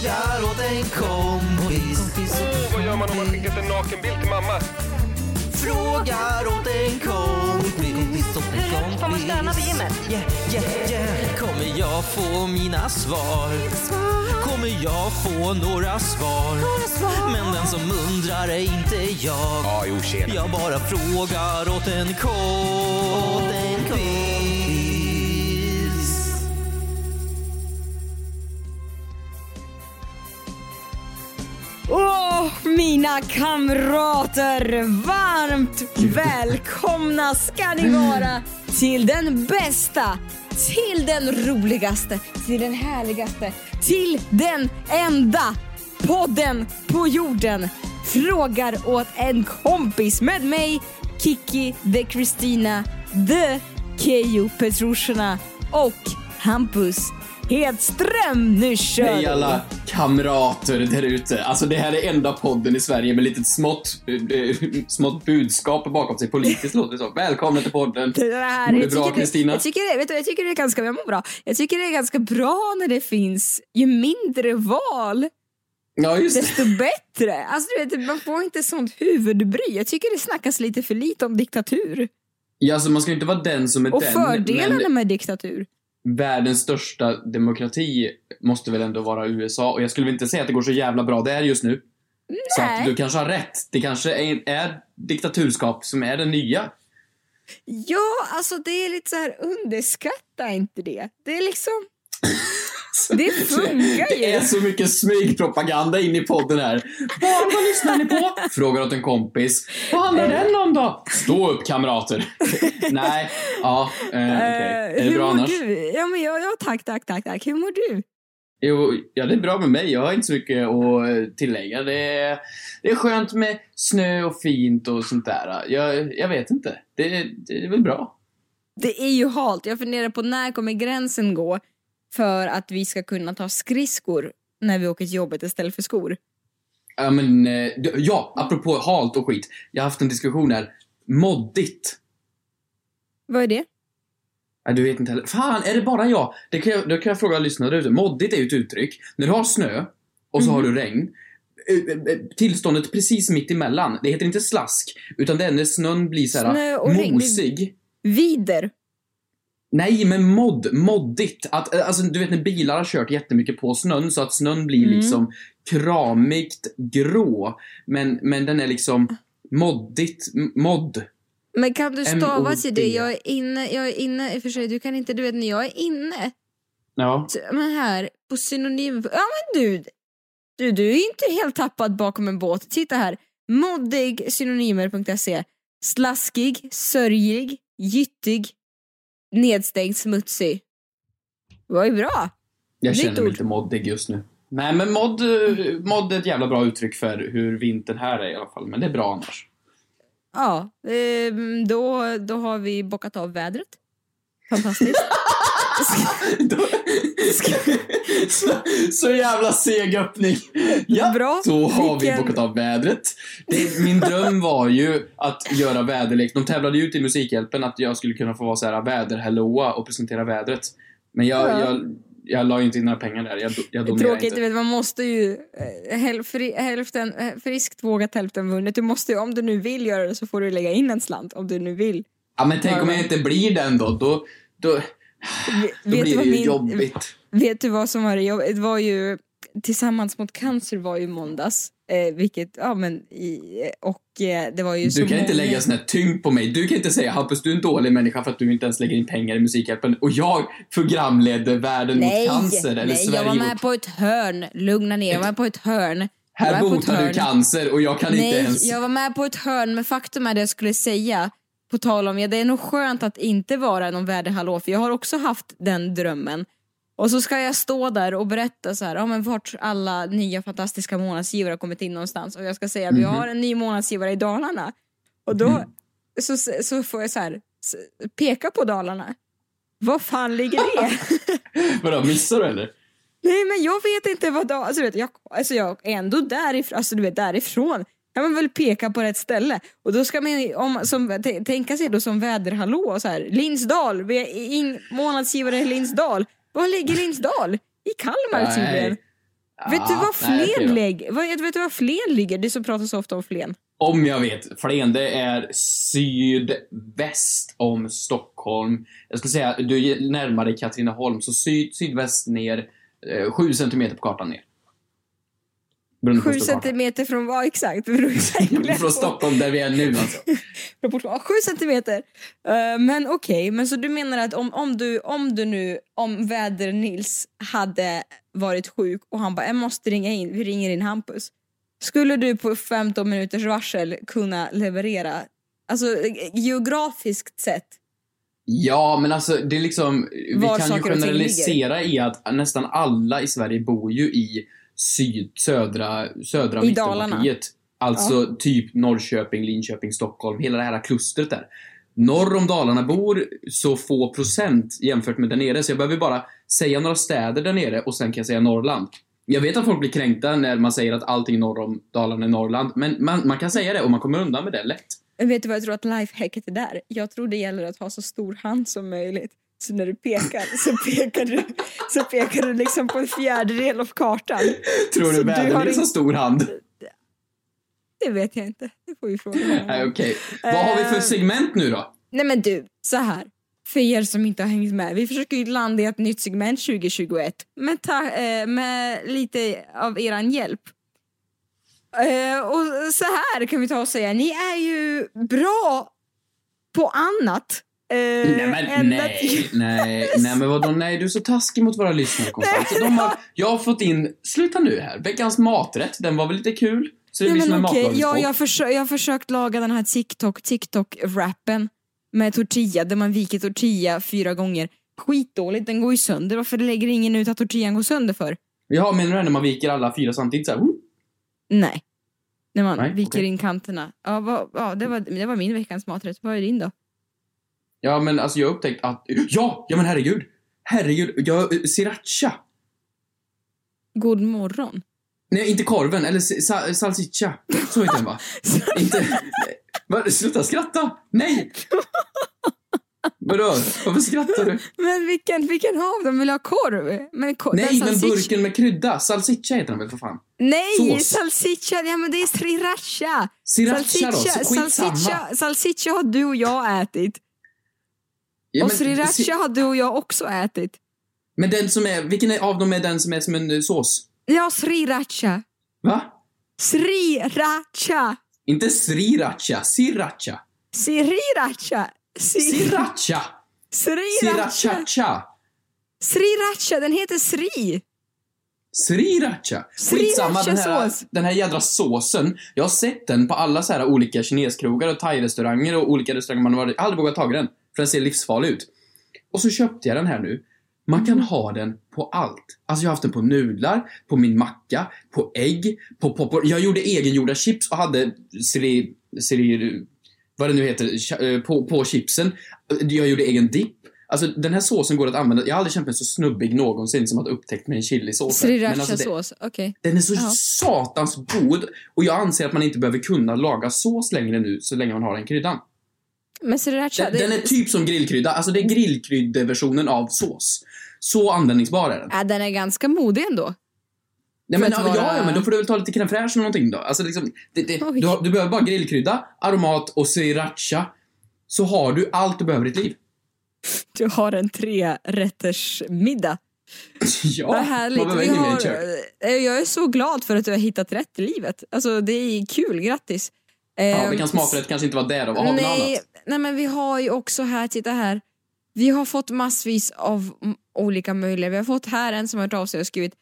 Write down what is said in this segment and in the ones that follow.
Frågar åt en kompis. Vad gör man om man skickat en nakenbild till mamma? Frågar åt en kompis. Åt en kompis. Får man stöna vid gymmet? Yeah, yeah, yeah. Kommer jag få mina svar? Kommer jag få några svar? Men den som undrar är inte jag. Jo. Jag bara frågar åt en kompis. Mina kamrater! Varmt välkomna ska ni vara till den bästa, till den roligaste, till den härligaste, till den enda podden på jorden. Frågar åt en kompis med mig, Kiki the Kristina, the Keyyo Petrushina och Hampus Hedström. Nu kör Hej alla kamrater där ute. Alltså det här är enda podden i Sverige med litet smått, eh, smått budskap bakom sig. Politiskt låter det så. Välkomna till podden. Det här, Mår du bra Kristina? Jag tycker, det, vet du, jag tycker det är ganska, jag mår bra. Jag tycker det är ganska bra när det finns, ju mindre val Ja desto bättre. Alltså du vet, man får inte sånt huvudbry. Jag tycker det snackas lite för lite om diktatur. Ja, alltså man ska inte vara den som är Och den. fördelarna Men med diktatur. Världens största demokrati måste väl ändå vara USA. Och jag skulle väl inte säga att det går så jävla bra där just nu. Så Nej. att du kanske har rätt. Det kanske är, är diktaturskap som är det nya. Ja, alltså det är lite så här, underskatta inte det. Det är liksom, det funkar Det är ju. så mycket smygpropaganda in i podden här. Vad, vad lyssnar ni på? Frågar åt en kompis. Vad handlar den om då? Stå upp kamrater. Nej, ja, eh, okej. Är det bra annars? du? Ja, men ja, ja, tack, tack, tack, tack. Hur mår du? Jo, ja det är bra med mig. Jag har inte så mycket att eh, tillägga. Det är, det är skönt med snö och fint och sånt där. Jag, jag vet inte. Det, det är väl bra. Det är ju halt. Jag funderar på när kommer gränsen gå för att vi ska kunna ta skridskor när vi åker till jobbet istället för skor. Ja, men, eh, ja, apropå halt och skit. Jag har haft en diskussion här. Moddigt. Vad är det? Nej, du vet inte heller. Fan, är det bara jag? Det kan jag, då kan jag fråga lyssnare ute. Moddigt är ju ett uttryck. När du har snö och så har du regn. eh, eh, Tillståndet precis mitt emellan. Det heter inte slask, utan det är när snön blir så här och regn. mosig. Vider. Nej, men modd. Moddigt. Att, eh, alltså, du vet när bilar har kört jättemycket på snön så att snön blir Mm. liksom kramigt grå. Men, men den är liksom moddigt. Modd. Men kan du stava till det? M.O.D.. Jag är inne, jag är inne, i och för sig, du kan inte, du vet när jag är inne, Ja. men här på synonym, ja men du, du, du är inte helt tappad bakom en båt. Titta här, moddig synonymer.se, slaskig, sörjig, gyttig, nedstängd, smutsig. Det var ju bra. Jag Nytt känner mig ord. lite moddig just nu. Nej, men mod, eh, mod är ett jävla bra uttryck för hur vintern här är i alla fall. Men det är bra annars. Ja, ehm, då, då har vi bockat av vädret. Fantastiskt. Då- så, så jävla seg öppning. Ja, Bra. då har vi Vilken- bockat av vädret. Det, min dröm var ju att göra väderlek. De tävlade ju ut i Musikhjälpen att jag skulle kunna få vara så här väderhelloa och presentera vädret. Men jag, Ja. jag, jag la ju inte in några pengar där. Jag, jag Tråkigt, inte. du vet, man måste ju eh, hälften, eh, friskt vågat hälften vunnet. Du måste ju, om du nu vill göra det så får du lägga in en slant om du nu vill. Ja, men tänk om jag inte blir den då. Då, då, då vet, blir det ju min, jobbigt. vet du vad som var det jobb- Det var ju Tillsammans mot cancer var ju måndags. Eh, vilket, ja men i, och eh, det var ju Du kan inte många- lägga sån här tyngd på mig. Du kan inte säga Hampus, du är en dålig människa för att du inte ens lägger in pengar i Musikhjälpen. Och jag programledde Världen Nej, mot cancer. Eller nej jag Sverige var med mot... på ett hörn. Lugna ner jag var med på ett hörn. Jag Här botar du cancer och jag kan inte Nej, ens... jag var med på ett hörn, men faktum är det jag skulle säga, på tal om, ja, det är nog skönt att inte vara någon väderhallå, för jag har också haft den drömmen. Och så ska jag stå där och berätta så här, ja men vart alla nya fantastiska månadsgivare har kommit in någonstans. Och jag ska säga att vi har en ny månadsgivare i Dalarna. Och då så, så får jag så här, peka på Dalarna. Vad fan ligger det? Vadå, missar du eller? Nej men jag vet inte vad Dalarna, alltså, vet, jag, alltså jag är ändå därifrån, alltså du vet därifrån. Kan man väl peka på rätt ställe. Och då ska man om, som, tänka sig då som väderhallå så här. Linsdal, vi är in, månadsgivare i Linsdal. Var ligger Linsdal? I Kalmar tydligen. vet du var Flen ligger? Vad, vet du var Flen ligger? Det som pratar så ofta om Flen. Om jag vet. Flen, det är sydväst om Stockholm. Jag skulle säga, du är närmare Katrineholm, så syd, sydväst ner, eh, sju centimeter på kartan ner. Sju centimeter från vad exakt? Från Stockholm, där vi är nu alltså. Sju centimeter. Eh, men okej, men så du menar att om, om, du, om du nu, om väder-Nils hade varit sjuk och han bara jag måste ringa in, vi ringer in Hampus. Skulle du på 15 minuters varsel kunna leverera, alltså eh, geografiskt sett? Ja, men alltså det är liksom, vi Var kan ju generalisera i att nästan alla i Sverige bor ju i syd, södra, södra I Dalarna. mittenpartiet. Alltså typ Norrköping, Linköping, Stockholm, hela det här klustret där. Norr om Dalarna bor så få procent jämfört med där nere, så jag behöver bara säga några städer där nere och sen kan jag säga Norrland. Jag vet att folk blir kränkta när man säger att allting norr om Dalarna är Norrland, men man, man kan säga det och man kommer undan med det lätt. Vet du vad jag tror att lifehacket är där? Jag tror det gäller att ha så stor hand som möjligt. Så när du pekar så pekar du, så pekar du liksom på en fjärdedel av kartan. Tror Så du har är så in- stor hand? Det vet jag inte. Det får vi fråga. Nej, okej. Vad har vi för Eh, segment nu då? Nej men du, så här. För er som inte har hängt med, vi försöker ju landa i ett nytt segment 2021 med, ta, eh, med lite av eran hjälp. Eh, och så här kan vi ta och säga, ni är ju bra på annat. Eh, Nej men nej, nej, nej men vadå, nej du är så taskig mot våra lyssnare De har, jag har fått in, sluta nu här, veckans maträtt, den var väl lite kul? Så det Ja, blir som men en okej, ja, jag, har försö- jag har försökt laga den här TikTok, TikTok-rappen med tortilla, där man viker tortilla fyra gånger. Skitdåligt, den går ju sönder. Varför lägger ingen ut att tortillan går sönder för? Jaha, menar du när man viker alla fyra samtidigt så här. Nej. När man Nej, viker okej. in kanterna. Ja, vad, ja det, var, det var min veckans maträtt. Vad är din då? Ja men alltså jag har upptäckt att, ja, ja men herregud. Herregud, jag, sriracha. God morgon. Nej, inte korven, eller sa, salsiccia. Så heter den va? inte. Va, sluta skratta! Nej! Vadå? Varför skrattar du? Men vilken, vilken av dem vill ha korv? Men ko- Nej, men salsiccia- burken med krydda. Salsiccia heter den väl för fan? Nej, sås. salsiccia, ja men det är sriracha. Sriracha då? Så skitsamma. salsiccia, salsiccia har du och jag ätit. Ja, och men- sriracha har du och jag också ätit. Men den som är, vilken av dem är den som är som en eh, sås? Ja, sriracha. Va? Sriracha. Inte sriracha, sriracha. Sriracha. Sriracha! Sriracha. Sriracha! Den heter sri. Sriracha! Skitsamma, den här, den här jädra såsen. Jag har sett den på alla så här olika kineskrogar och thai-restauranger och olika restauranger man har varit, aldrig vågat ta den. För den ser livsfarlig ut. Och så köpte jag den här nu. Man kan ha den på allt. Alltså jag har haft den på nudlar, på min macka, på ägg, på popcorn. Jag gjorde egengjorda chips och hade sri, sri, vad det nu heter, eh, på, på chipsen. Jag gjorde egen dipp. Alltså den här såsen går att använda. Jag har aldrig känt mig så snubbig någonsin som att ha upptäckt med en chilisås. Men alltså Srirachasås, okej. den är så Ja. satans god och jag anser att man inte behöver kunna laga sås längre nu så länge man har den kryddan. Men sriracha, Den, den är typ som grillkrydda, alltså det är grillkryddeversionen av sås. Så användningsbar är den. ja, den är ganska modig ändå. Nej, men, att ja, vara- ja, men då får du väl ta lite crème fraîche eller någonting då. Alltså liksom, det, det, du, har, du behöver bara grillkrydda, aromat och sriracha. Så har du allt du behöver i ditt liv. Du har en trerätters middag. ja, Vad härligt. vad Vi har, eh, jag är så glad för att du har hittat rätt i livet. Alltså det är kul, grattis. Ja, Ehm, veckans maträtt kanske inte var där då. Vad har vi något nej, annat? nej men vi har ju också här, titta här. Vi har fått massvis av olika möjliga. Vi har fått här en som har hört av sig och skrivit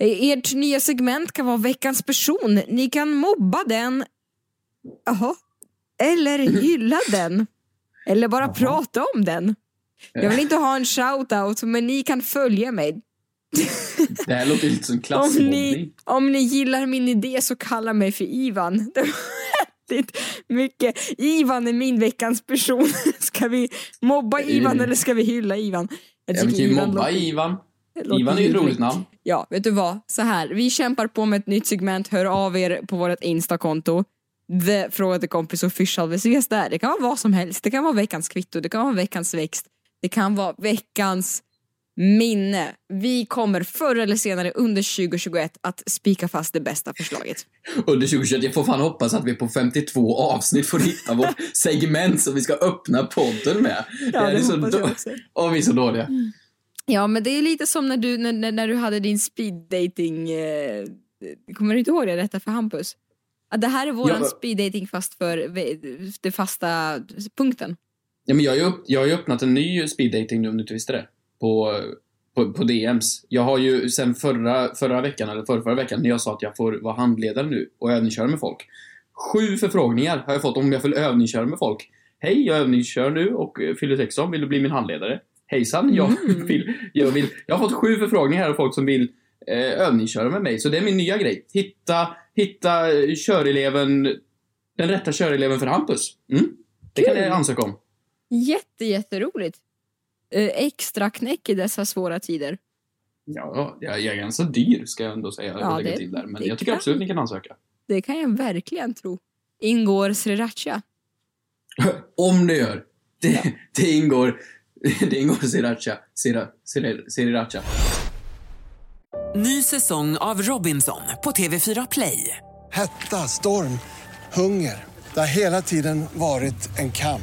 "Eh, Ert nya segment kan vara veckans person. Ni kan mobba den. Jaha. Eller hylla den. Eller bara prata om den. Jag vill inte ha en shoutout, men ni kan följa mig. Det här låter lite som Om klassmobbning. ni, om ni gillar min idé så kalla mig för Ivan. Det var väldigt mycket. Ivan är min veckans person. Ska vi mobba Ivan eller ska vi hylla Ivan? Jag Ja, vi kan ju mobba låter- Ivan. låter Ivan är ju ett roligt namn. Ja, vet du vad? Så här, vi kämpar på med ett nytt segment. Hör av er på vårt Insta-konto. The Fråga till kompis official. Vi ses där. Det kan vara vad som helst. Det kan vara veckans kvitto, det kan vara veckans växt. Det kan vara veckans minne. Vi kommer förr eller senare under 2021 att spika fast det bästa förslaget. Under 2021, jag får fan hoppas att vi på 52 avsnitt får hitta vårt segment som vi ska öppna podden med. Ja, här det är så jag vi är så dåliga. Ja, men det är lite som när du, när, när, du hade din speed dating. Eh, kommer du inte ihåg det? Detta för Hampus? Att det här är våran Ja. speed dating fast för det fasta punkten. Ja, men jag, har ju upp, jag har ju öppnat en ny speed dating nu om du inte visste det. På, på, på DMs. Jag har ju sen förra, förra veckan, eller förra, förra veckan, när jag sa att jag får vara handledare nu och övningsköra med folk. Sju förfrågningar har jag fått om jag vill övningsköra med folk. Hej, jag övningskör nu och eh, fyller 16. Vill du bli min handledare? Hejsan, jag, vill, jag vill... Jag har fått sju förfrågningar här av folk som vill eh, övningsköra med mig. Så det är min nya grej. Hitta, hitta köreleven, den rätta köreleven för Hampus. Mm? Det kan jag ansöka om. Jätte, jätteroligt. Eh, extra knäck i dessa svåra tider. Ja, jag är ganska dyr ska jag ändå säga. Ja, lägga det- till där. Men jag tycker kan- absolut ni kan ansöka. Det kan jag verkligen tro. Ingår sriracha. Om det gör. Det, det ingår... Det ingår sriracha. Srira- srira- Sriracha. Ny säsong av Robinson på TV4 Play. Hetta, storm, hunger. Det har hela tiden varit en kamp.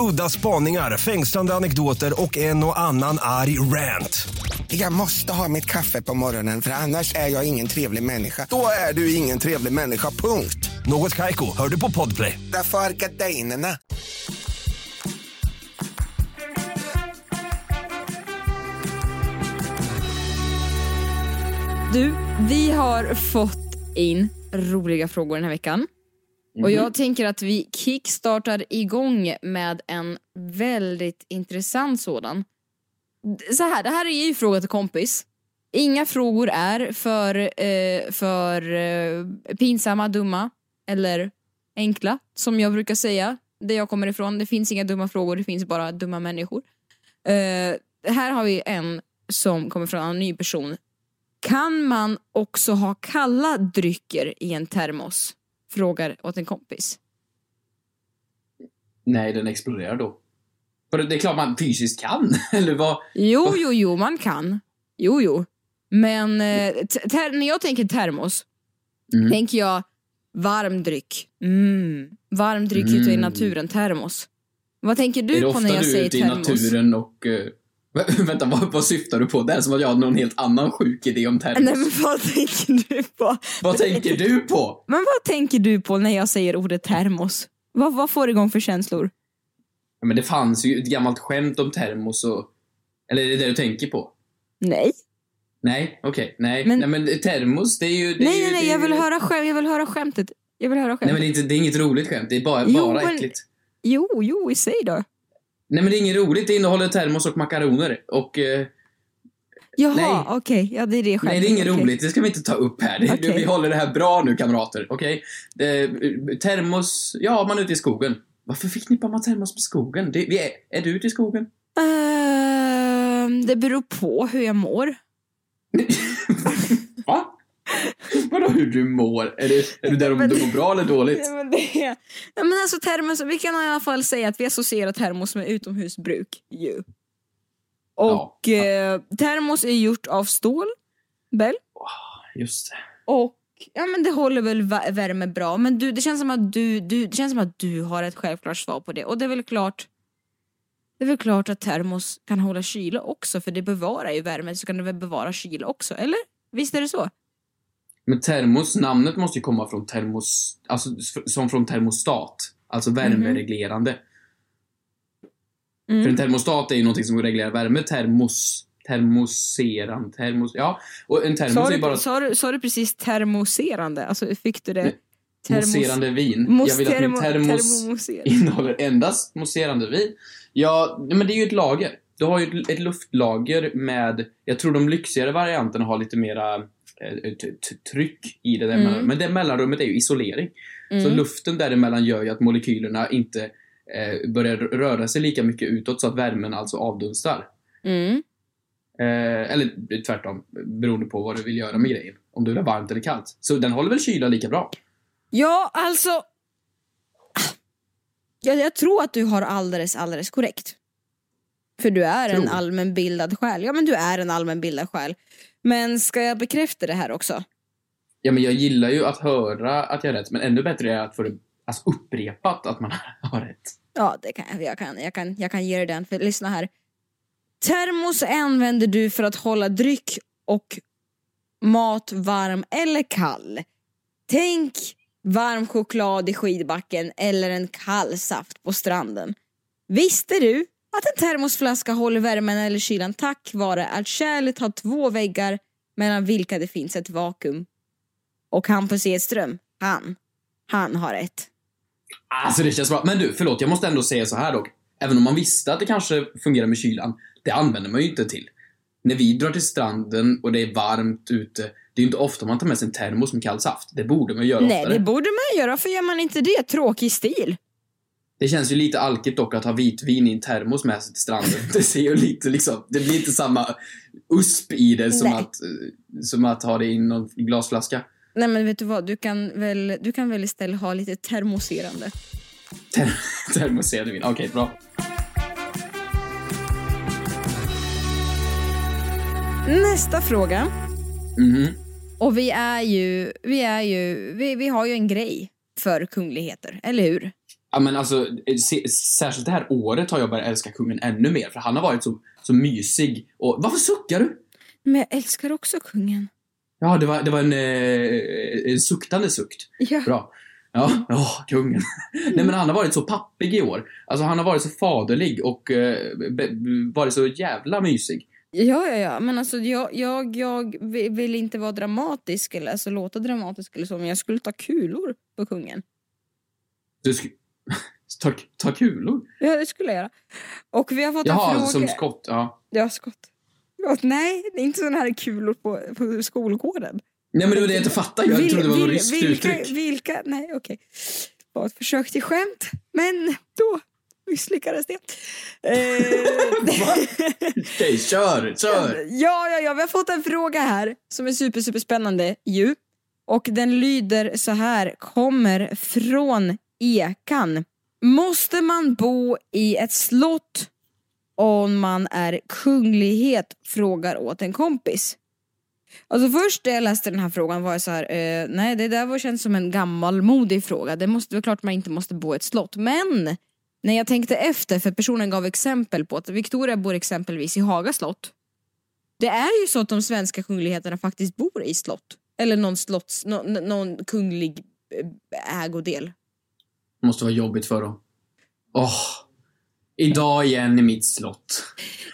Udda spaningar, fängslande anekdoter och en och annan arg rant. Jag måste ha mitt kaffe på morgonen för annars är jag ingen trevlig människa. Då är du ingen trevlig människa, punkt. Något Kaiko, hör du på Podplay. Därför är gardinerna. Du, vi har fått in roliga frågor den här veckan. Och jag tänker att vi kickstartar igång med en väldigt intressant sådan. Så här, det här är ju fråga till kompis. Inga frågor är för, eh, för eh, pinsamma, dumma eller enkla, som jag brukar säga. Där jag kommer ifrån. Det finns inga dumma frågor, det finns bara dumma människor. Eh, här har vi en som kommer från en anonym person. Kan man också ha kalla drycker i en termos? Frågar åt en kompis. Nej, den exploderar då. Det är klart man fysiskt kan. Eller vad? Jo, jo, jo, man kan. Jo, jo. Men eh, när jag tänker termos, Mm. tänker jag varm dryck. Mm. Varm dryck ute i Mm. naturen, termos. Vad tänker är du det på ofta när jag du är säger ute i termos? naturen och... eh, vä- vänta, vad, vad syftar du på? Det är som att jag har någon helt annan sjuk idé om termos. Nej, men vad tänker du på? Vad tänker du på? Men vad tänker du på när jag säger ordet termos? Vad, vad får du igång för känslor? Ja, men det fanns ju ett gammalt skämt om termos och... Eller är det det du tänker på? Nej. Nej, okej. nej. Men- nej, men termos, det är ju... Det är Nej, ju, nej, nej, är jag vill ju- höra, skäm, jag vill höra skämtet. Jag vill höra Nej, skämtet. men det är, inte, det är inget roligt skämt. Det är bara, Jo, bara men- äckligt. Jo, jo, säg då. Nej, men det är inget roligt. Det innehåller termos och makaroner. Och... Eh, Jaha, okej. Ja, det är det skämtet. nej, det är inget okej. roligt. Det ska vi inte ta upp här. Det, Okej. Vi håller det här bra nu, kamrater. Okej? Eh, termos... Ja, man är ute i skogen. Varför förknippar man termos med skogen? Det, är, är du ute i skogen? Ehm, det beror på hur jag mår. Va? Vadå hur du mår? Är, det, är du där om du mår bra eller dåligt? Ja, men, det, ja, men alltså termos, vi kan i alla fall säga att vi associerar termos med utomhusbruk. Ju. Och Ja. eh, termos är gjort av stål, Bell. Just det. Och ja, men det håller väl värme bra. Men du, det, känns som att du, du, det känns som att du har ett självklart svar på det. Och det är väl klart. Det är väl klart att termos kan hålla kyla också för det bevarar ju värme så kan det väl bevara kyla också, eller? Visst är det så? Men termos, namnet måste ju komma från termos, alltså som från termostat. Alltså värmereglerande. Mm. För en termostat är ju någonting som reglerar värme. Termos, termoseran, termos, ja. Och en termos Sa är du, bara sa, du, sa du precis termoserande? Alltså fick du det? termos- mousserande vin. Mos- Jag vill att min termo- termos innehåller endast mousserande vin. Ja, nej, men det är ju ett lager. Du har ju ett- ett luftlager med, jag tror de lyxigare varianterna har lite mera tryck i det där Mm. mellan- Men det mellanrummet är ju isolering. Så Mm. luften däremellan gör ju att molekylerna inte eh, börjar röra sig lika mycket utåt så att värmen alltså avdunstar. Mm. Eh, eller tvärtom, beroende på vad du vill göra med grejen. Om du vill ha varmt eller kallt. Så den håller väl kyla lika bra? Ja, alltså. Jag, jag tror att du har alldeles, alldeles korrekt. För du är en Tror. allmänbildad själ. Ja, men du är en allmänbildad själ. Men ska jag bekräfta det här också? Ja, men jag gillar ju att höra att jag har rätt, men ännu bättre är att få det alltså, upprepat att man har rätt. Ja, det kan jag. Jag kan, jag kan, jag kan ge dig den. För lyssna här. Termos använder du för att hålla dryck och mat varm eller kall. Tänk varm choklad i skidbacken eller en kall saft på stranden. Visste du att en termosflaska håller värmen eller kylan tack vare att kärlet har två väggar mellan vilka det finns ett vakuum? Och Hampus Edström, han, han har rätt. Alltså det känns bra. Men du, förlåt, jag måste ändå säga så här dock. Även om man visste att det kanske fungerar med kylan, det använder man ju inte till. När vi drar till stranden och det är varmt ute, det är ju inte ofta man tar med sig en termos med kall saft. Det borde man göra Nej, oftare. det borde man göra. Varför gör man inte det? Tråkig stil. Det känns ju lite alkigt dock att ha vitvin i en termos med sig till stranden. Det ser ju lite liksom, det blir inte samma usp i det som Nej. att, som att ha det i någon glasflaska. Nej men vet du vad, du kan väl, du kan väl istället ha lite termoserande. Ter- Termoserande vin, okej bra. Nästa fråga. Mhm. Och vi är ju, vi är ju, vi, vi har ju en grej för kungligheter, eller hur? Ja men alltså, eh, särskilt det här året har jag börjat älska kungen ännu mer för han har varit så, så mysig och varför suckar du? Men jag älskar också kungen. Ja, det var, det var en, eh, en suktande sukt. Ja. Bra. Ja, ja, kungen. Nej men han har varit så pappig i år. Alltså han har varit så faderlig och eh, varit så jävla mysig. Ja, ja, ja, men alltså jag, jag, jag vi- vill inte vara dramatisk eller alltså låta dramatisk eller så, men jag skulle ta kulor på kungen. Du sk- ta, ta kulor? Ja, det skulle jag göra. Och vi har fått en Jaha, fråga. som skott. Ja. Ja, skott. Nej, det är inte sådana här kulor på, på skolgården. Nej men det var det jag inte fattade. Jag Vil- trodde det var något vil- ryskt vilka, uttryck. vilka, nej okej. Det var ett försök till skämt, men då misslyckades det. Eh, Okej, kör, kör! ja, ja, ja, vi har fått en fråga här som är super, super spännande ju. Och den lyder så här, kommer från Ekan. Måste man bo i ett slott om man är kunglighet? Frågar åt en kompis. Alltså först när jag läste den här frågan var jag så här, eh, nej det där var känns som en gammalmodig fråga. Det måste vara klart man inte måste bo i ett slott. Men när jag tänkte efter, för personen gav exempel på att Victoria bor exempelvis i Haga slott. Det är ju så att de svenska kungligheterna faktiskt bor i slott. Eller någon slotts, någon, någon kunglig eh, ägodel. Måste vara jobbigt för dem. Åh. Idag igen i mitt slott.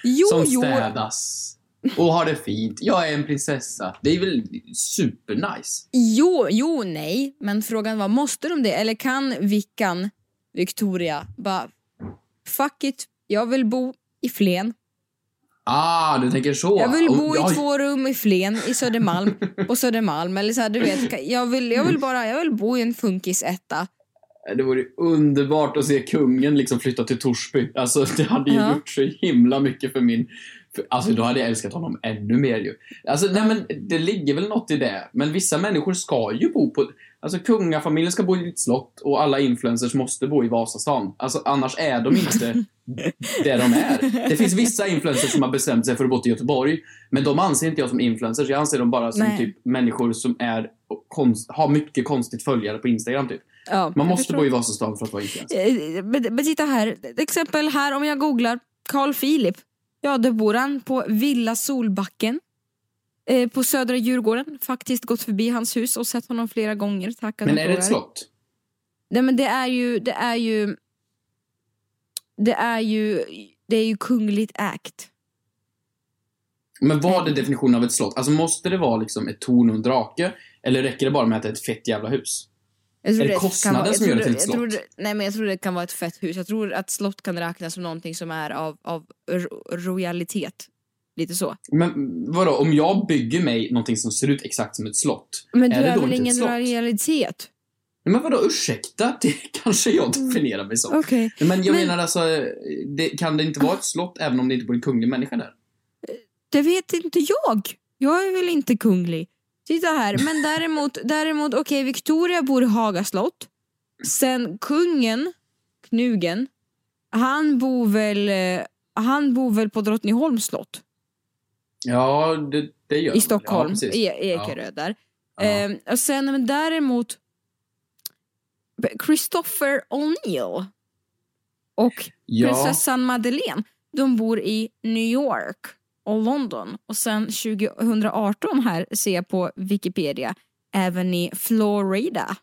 Jo, som jo. städas. Och har det fint. Jag är en prinsessa. Det är väl supernice? Jo, jo, nej. Men frågan var, måste de det? Eller kan Vickan, Victoria, bara fuck it, jag vill bo i Flen. Ah, du tänker så. Jag vill bo i ja, två rum i Flen, i Södermalm, på Södermalm. Eller så här, du vet, jag vill, jag vill bara, jag vill bo i en funkisetta. Det vore underbart att se kungen liksom flytta till Torsby. Alltså det hade ju Ja. gjort så himla mycket för min... För, alltså då hade jag älskat honom ännu mer ju. Alltså nej men det ligger väl något i det. Men vissa människor ska ju bo på... Alltså kungafamiljen ska bo i ett slott och alla influencers måste bo i Vasastan. Alltså annars är de inte det de är. Det finns vissa influencers som har bestämt sig för att bo i Göteborg. Men de anser inte jag som influencers. Jag anser dem bara som Nej. typ människor som är konst, har mycket konstigt följare på Instagram typ. Ja, Man måste bo i Vasastan för att vara influencer. Eh, Men, men titta här, exempel här om jag googlar Carl Philip, ja då bor han på Villa Solbacken. Eh, på södra Djurgården. Faktiskt gått förbi hans hus och sett honom flera gånger. Tackat Men är det ett slott? Nej men det är ju, det är ju, det är ju, det är ju kungligt ägt. Men vad är definitionen av ett slott? Alltså måste det vara liksom ett torn och en drake? Eller räcker det bara med att det är ett fett jävla hus? Jag tror Är det kostnaden vara- som gör tror det till ett tror slott? det- Nej men jag tror det kan vara ett fett hus. Jag tror att slott kan räknas som någonting som är av, av ro- royalitet. Lite så. Men vadå, om jag bygger mig någonting som ser ut exakt som ett slott, Men du är det är då väl ingen royalitet? Nej, Men vadå, ursäkta? Det kanske jag definierar mig som. Okej. Men jag Men- menar alltså, det, kan det inte vara ett slott även om det inte bor en kunglig människa där? Det vet inte jag. Jag är väl inte kunglig. Titta här. Men däremot, däremot okej Victoria bor i Haga slott. Sen kungen, knugen, han bor väl, eh, han bor väl på Drottningholms slott. Ja, det, det gör I man. Stockholm, Ja, i i Ekerö där. Ja. Ehm, och sen men däremot Christopher O'Neill och Ja. prinsessan Madeleine, de bor i New York och London. Och sen 2018 här ser jag på Wikipedia, även i Florida.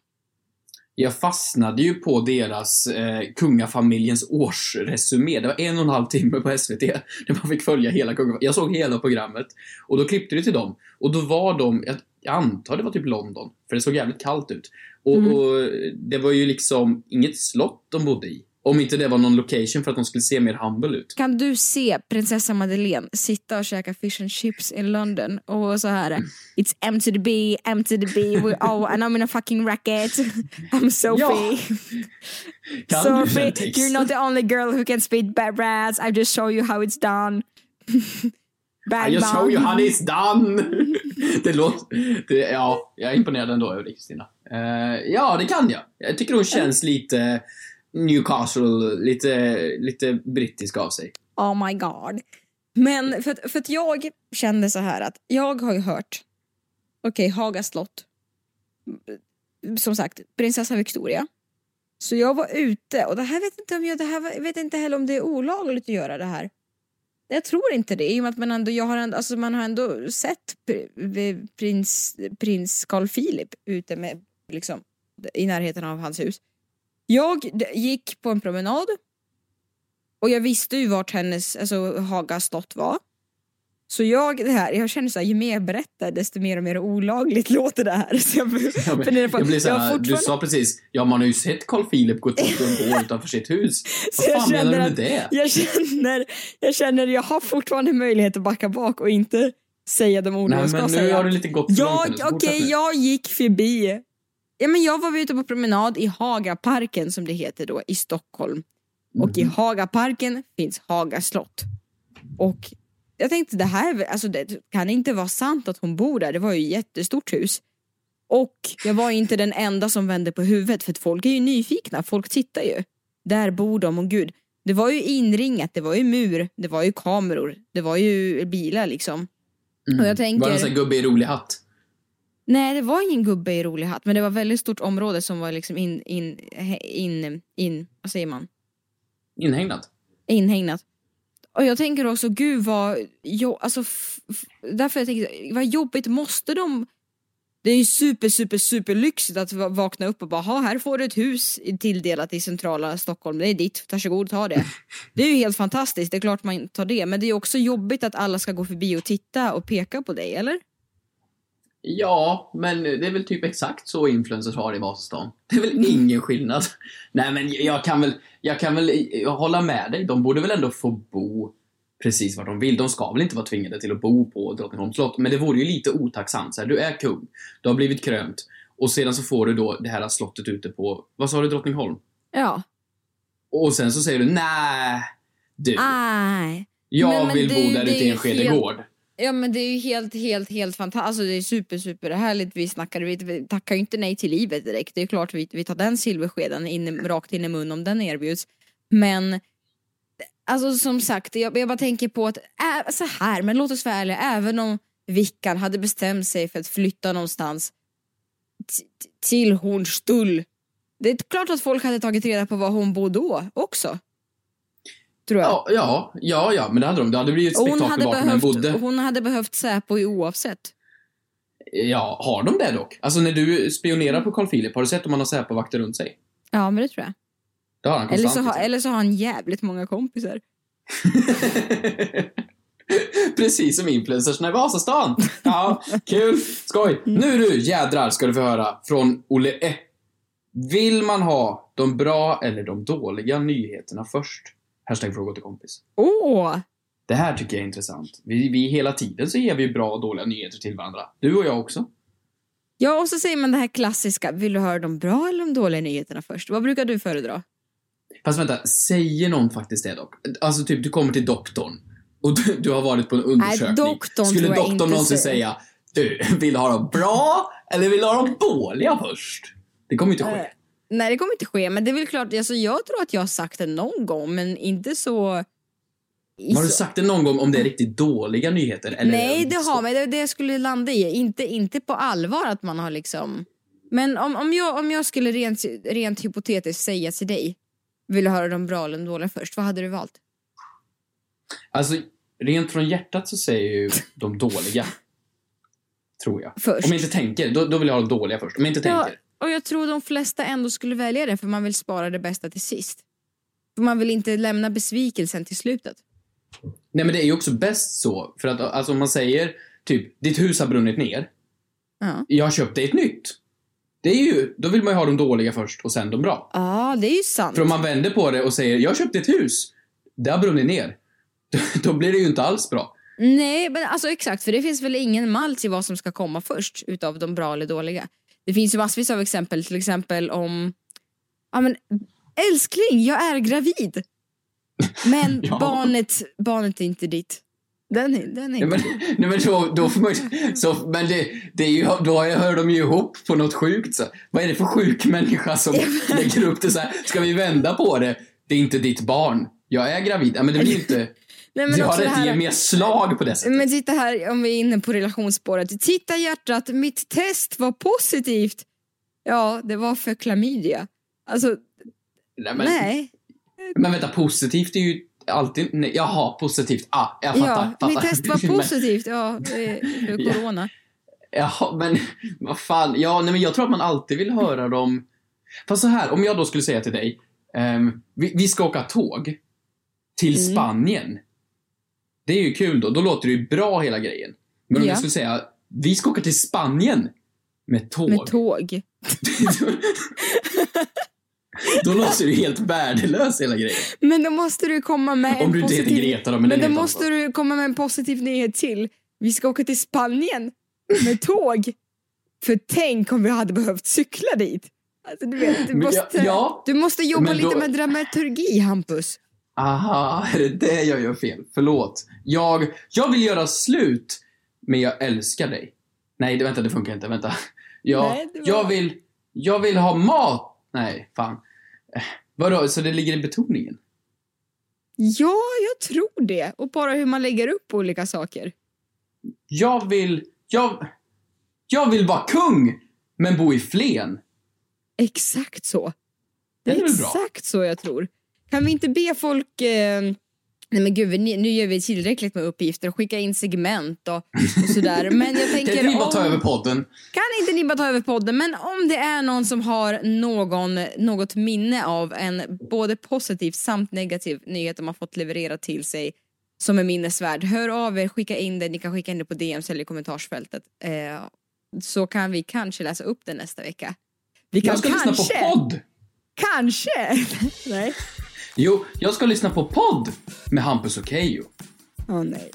Jag fastnade ju på deras eh, kungafamiljens årsresumé. Det var en och en halv timme på SVT där man fick följa hela kungafamiljen. Jag såg hela programmet och då klippte det till dem. Och då var de, jag, jag antar det var typ London, för det såg jävligt kallt ut. Och, Mm. och det var ju liksom inget slott de bodde i. Om inte det var någon location för att de skulle se mer humble ut. Kan du se prinsessa Madeleine sitta och käka fish and chips in London och så här It's M to the B, M to the B, we, oh and I'm in a fucking racket. I'm Sophie. Den Sophie, you're not the only girl who can spit bad rats. I just show you how it's done. Bang, I just show you how it's done! det låter... Det, ja, jag är imponerad ändå över dig, Kristina. Eh, ja, det kan jag. Jag tycker hon känns lite Newcastle, lite, lite brittisk av sig. Oh my god. Men för att, för att jag kände så här att jag har ju hört, okej Haga slott, som sagt prinsessa Victoria. Så jag var ute och det här vet inte om jag, det här, var- jag vet inte heller om det är olagligt att göra det här. Jag tror inte det i och med att man ändå, jag har ändå, alltså man har ändå sett prins, prins Carl Philip ute med, liksom, i närheten av hans hus. Jag gick på en promenad och jag visste ju vart hennes, alltså Haga slott var. Så jag, det här, jag känner så här, ju mer jag berättar desto mer och mer olagligt låter det här. Så jag Ja, men, på- jag blir jag har såhär, du fortfarande- sa precis, ja man har ju sett Carl Philip gå ut och gå utanför sitt hus. Så Vad fan menar du med att, det? Jag känner, jag känner jag har fortfarande möjlighet att backa bak och inte säga de orden Nej jag ska men nu säga. har du lite gått för långt Jag, så okej, nu. jag gick förbi. Ja, men jag var ute på promenad i Hagaparken som det heter då i Stockholm. Och i Hagaparken finns Haga slott. Och jag tänkte det här alltså det kan inte vara sant att hon bor där. Det var ju ett jättestort hus. Och jag var inte den enda som vände på huvudet för att folk är ju nyfikna. Folk tittar ju. Där bor de och gud. Det var ju inringat, det var ju mur, det var ju kameror, det var ju bilar liksom. Och jag tänker... Var det en sån gubbe i rolig hatt? Nej, det var ingen gubbe i rolig hatt, men det var väldigt stort område som var liksom in, in, in, in, vad säger man? Inhägnad? Inhägnat. Och jag tänker också, gud vad, jo, alltså, därför jag tänker, vad jobbigt måste de det är ju super, super, super lyxigt att va- vakna upp och bara, ha här får du ett hus tilldelat i centrala Stockholm, det är ditt, varsågod ta det. Det är ju helt fantastiskt, det är klart man tar det, men det är också jobbigt att alla ska gå förbi och titta och peka på dig, eller? Ja, men det är väl typ exakt så influencers har i Vasastan. Det är väl ingen skillnad. Nej, men jag kan väl, jag kan väl jag hålla med dig. De borde väl ändå få bo precis var de vill. De ska väl inte vara tvingade till att bo på Drottningholms slott. Men det vore ju lite otacksamt. Så här, du är kung, du har blivit krönt och sedan så får du då det här slottet ute på, vad sa du, Drottningholm? Ja. Och sen så säger du nej, du, Nej. jag men- men vill det- bo där ute i en Skedegård. Ja men det är ju helt, helt, helt fantastiskt. Alltså det är super, super härligt vi snackar. Vi, tackar ju inte nej till livet direkt. Det är klart vi, vi tar den silverskeden in, rakt in i mun om den erbjuds. Men alltså som sagt, jag, jag bara tänker på att äh, så här, men låt oss vara ärliga. Även om Vickan hade bestämt sig för att flytta någonstans till Hornstull. Det är klart att folk hade tagit reda på var hon bor då också. Tror jag. Ja, ja, ja, ja, men det hade de. Det hade blivit ett spektakel bakom en bodde. hon hade behövt Säpo i oavsett. Ja, har de det dock? Alltså när du spionerar på Carl Philip, har du sett om han har Säpo-vakter runt sig? Ja, men det tror jag. Det har han Eller så, har, liksom. eller så har han jävligt många kompisar. Precis som influencers i Vasastan. Ja, kul, skoj. Nu du jädrar ska du få höra från Olle E. Vill man ha de bra eller de dåliga nyheterna först? Hashtag fråga till kompis. Åh! Det här tycker jag är intressant. Vi, vi hela tiden så ger vi bra och dåliga nyheter till varandra. Du och jag också. Ja, och så säger man det här klassiska. Vill du höra de bra eller de dåliga nyheterna först? Vad brukar du föredra? Fast vänta, säger någon faktiskt det dock? Alltså typ, du kommer till doktorn och du, du har varit på en undersökning. doktorn Skulle tror jag doktorn inte någonsin säga Du, vill du ha dem bra eller vill du ha dem dåliga först? Det kommer inte ske. Nej, det kommer inte ske. Men det är väl klart, alltså, jag tror att jag har sagt det någon gång, men inte så... Har du sagt det någon gång om det är riktigt dåliga nyheter? Eller Nej, det har man. Det det jag skulle landa i. Inte, inte på allvar att man har liksom... Men om, om, jag, om jag skulle rent, rent hypotetiskt säga till dig, vill du höra de bra eller de dåliga först? Vad hade du valt? Alltså, rent från hjärtat så säger ju de dåliga. Tror jag. Först. Om jag inte tänker, då, då vill jag ha de dåliga först. Om jag inte Ja, tänker. Och jag tror de flesta ändå skulle välja det för man vill spara det bästa till sist. För man vill inte lämna besvikelsen till slutet. Nej men det är ju också bäst så. För att alltså om man säger typ, ditt hus har brunnit ner. Ja. Jag köpte ett nytt. Det är ju, då vill man ju ha de dåliga först och sen de bra. Ja, det är ju sant. För om man vänder på det och säger, jag köpte ett hus. Det har brunnit ner. Då blir det ju inte alls bra. Nej, men alltså exakt, för det finns väl ingen mall till vad som ska komma först utav de bra eller dåliga. Det finns ju massvis av exempel, till exempel om, ja men älskling, jag är gravid. Men Ja. barnet, barnet är inte ditt. Den är, den är Nej men, nej, men då, då får man så, men det, det är ju, då hör de ju ihop på något sjukt så. Vad är det för sjuk människa som lägger upp det så här? Ska vi vända på det? Det är inte ditt barn. Jag är gravid. Ja, men det blir inte... Nej, men också har rätt att ge mer slag på det sättet. Men titta här, om vi är inne på relationsspåret. Titta hjärtat, mitt test var positivt. Ja, det var för klamydia. Alltså, Nej, men, nej. men vänta, positivt är ju alltid... Nej, jaha, positivt. Ah, jag fattar. Ja, fattar. mitt test var positivt. Ja, det är för Ja. corona. Jaha, men vad fan. Ja, nej, men jag tror att man alltid vill höra dem. Fast så här, om jag då skulle säga till dig. ehm, vi, vi ska åka tåg till Mm. Det är ju kul då. Då låter det ju bra hela grejen. Men om Ja. jag skulle säga, vi ska åka till Spanien med tåg. Med tåg. då låter det ju helt värdelös hela grejen. Men då måste du komma med Om en du inte positiv... heter Greta då, men men då måste annan du komma med en positiv nyhet till. Vi ska åka till Spanien med tåg. För tänk om vi hade behövt cykla dit. Alltså, du, vet, du, måste, ja, ja. du måste jobba då- lite med dramaturgi, Hampus. Aha, är det det jag gör fel? Förlåt. Jag, jag vill göra slut, men jag älskar dig. Nej, det, vänta, det funkar inte. Vänta. Jag, Nej, det var- jag, vill, jag vill ha mat. Nej, fan. Vadå, så det ligger i betoningen? Ja, jag tror det. Och bara hur man lägger upp olika saker. Jag vill, jag, jag vill vara kung, men bo i Flen. Exakt så. Det är är väl bra? exakt så jag tror. Kan vi inte be folk... Eh, nej men gud, nu gör vi tillräckligt med uppgifter och skicka in segment och, och sådär. Men jag tänker... Kan ni bara ta om- över podden? Kan inte ni bara ta över podden? Men om det är någon som har någon, något minne av en både positiv samt negativ nyhet de har fått leverera till sig som är minnesvärd, hör av er, skicka in det. Ni kan skicka in det på DMs eller i kommentarsfältet. Eh, så kan vi kanske läsa upp det nästa vecka. Vi kan Jag ska kanske, lyssna på podd. Kanske! nej. Jo, jag ska lyssna på podd med Hampus och Keyyo. Åh nej.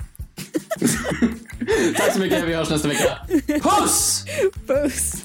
Tack så mycket, vi hörs nästa vecka. Puss! Puss!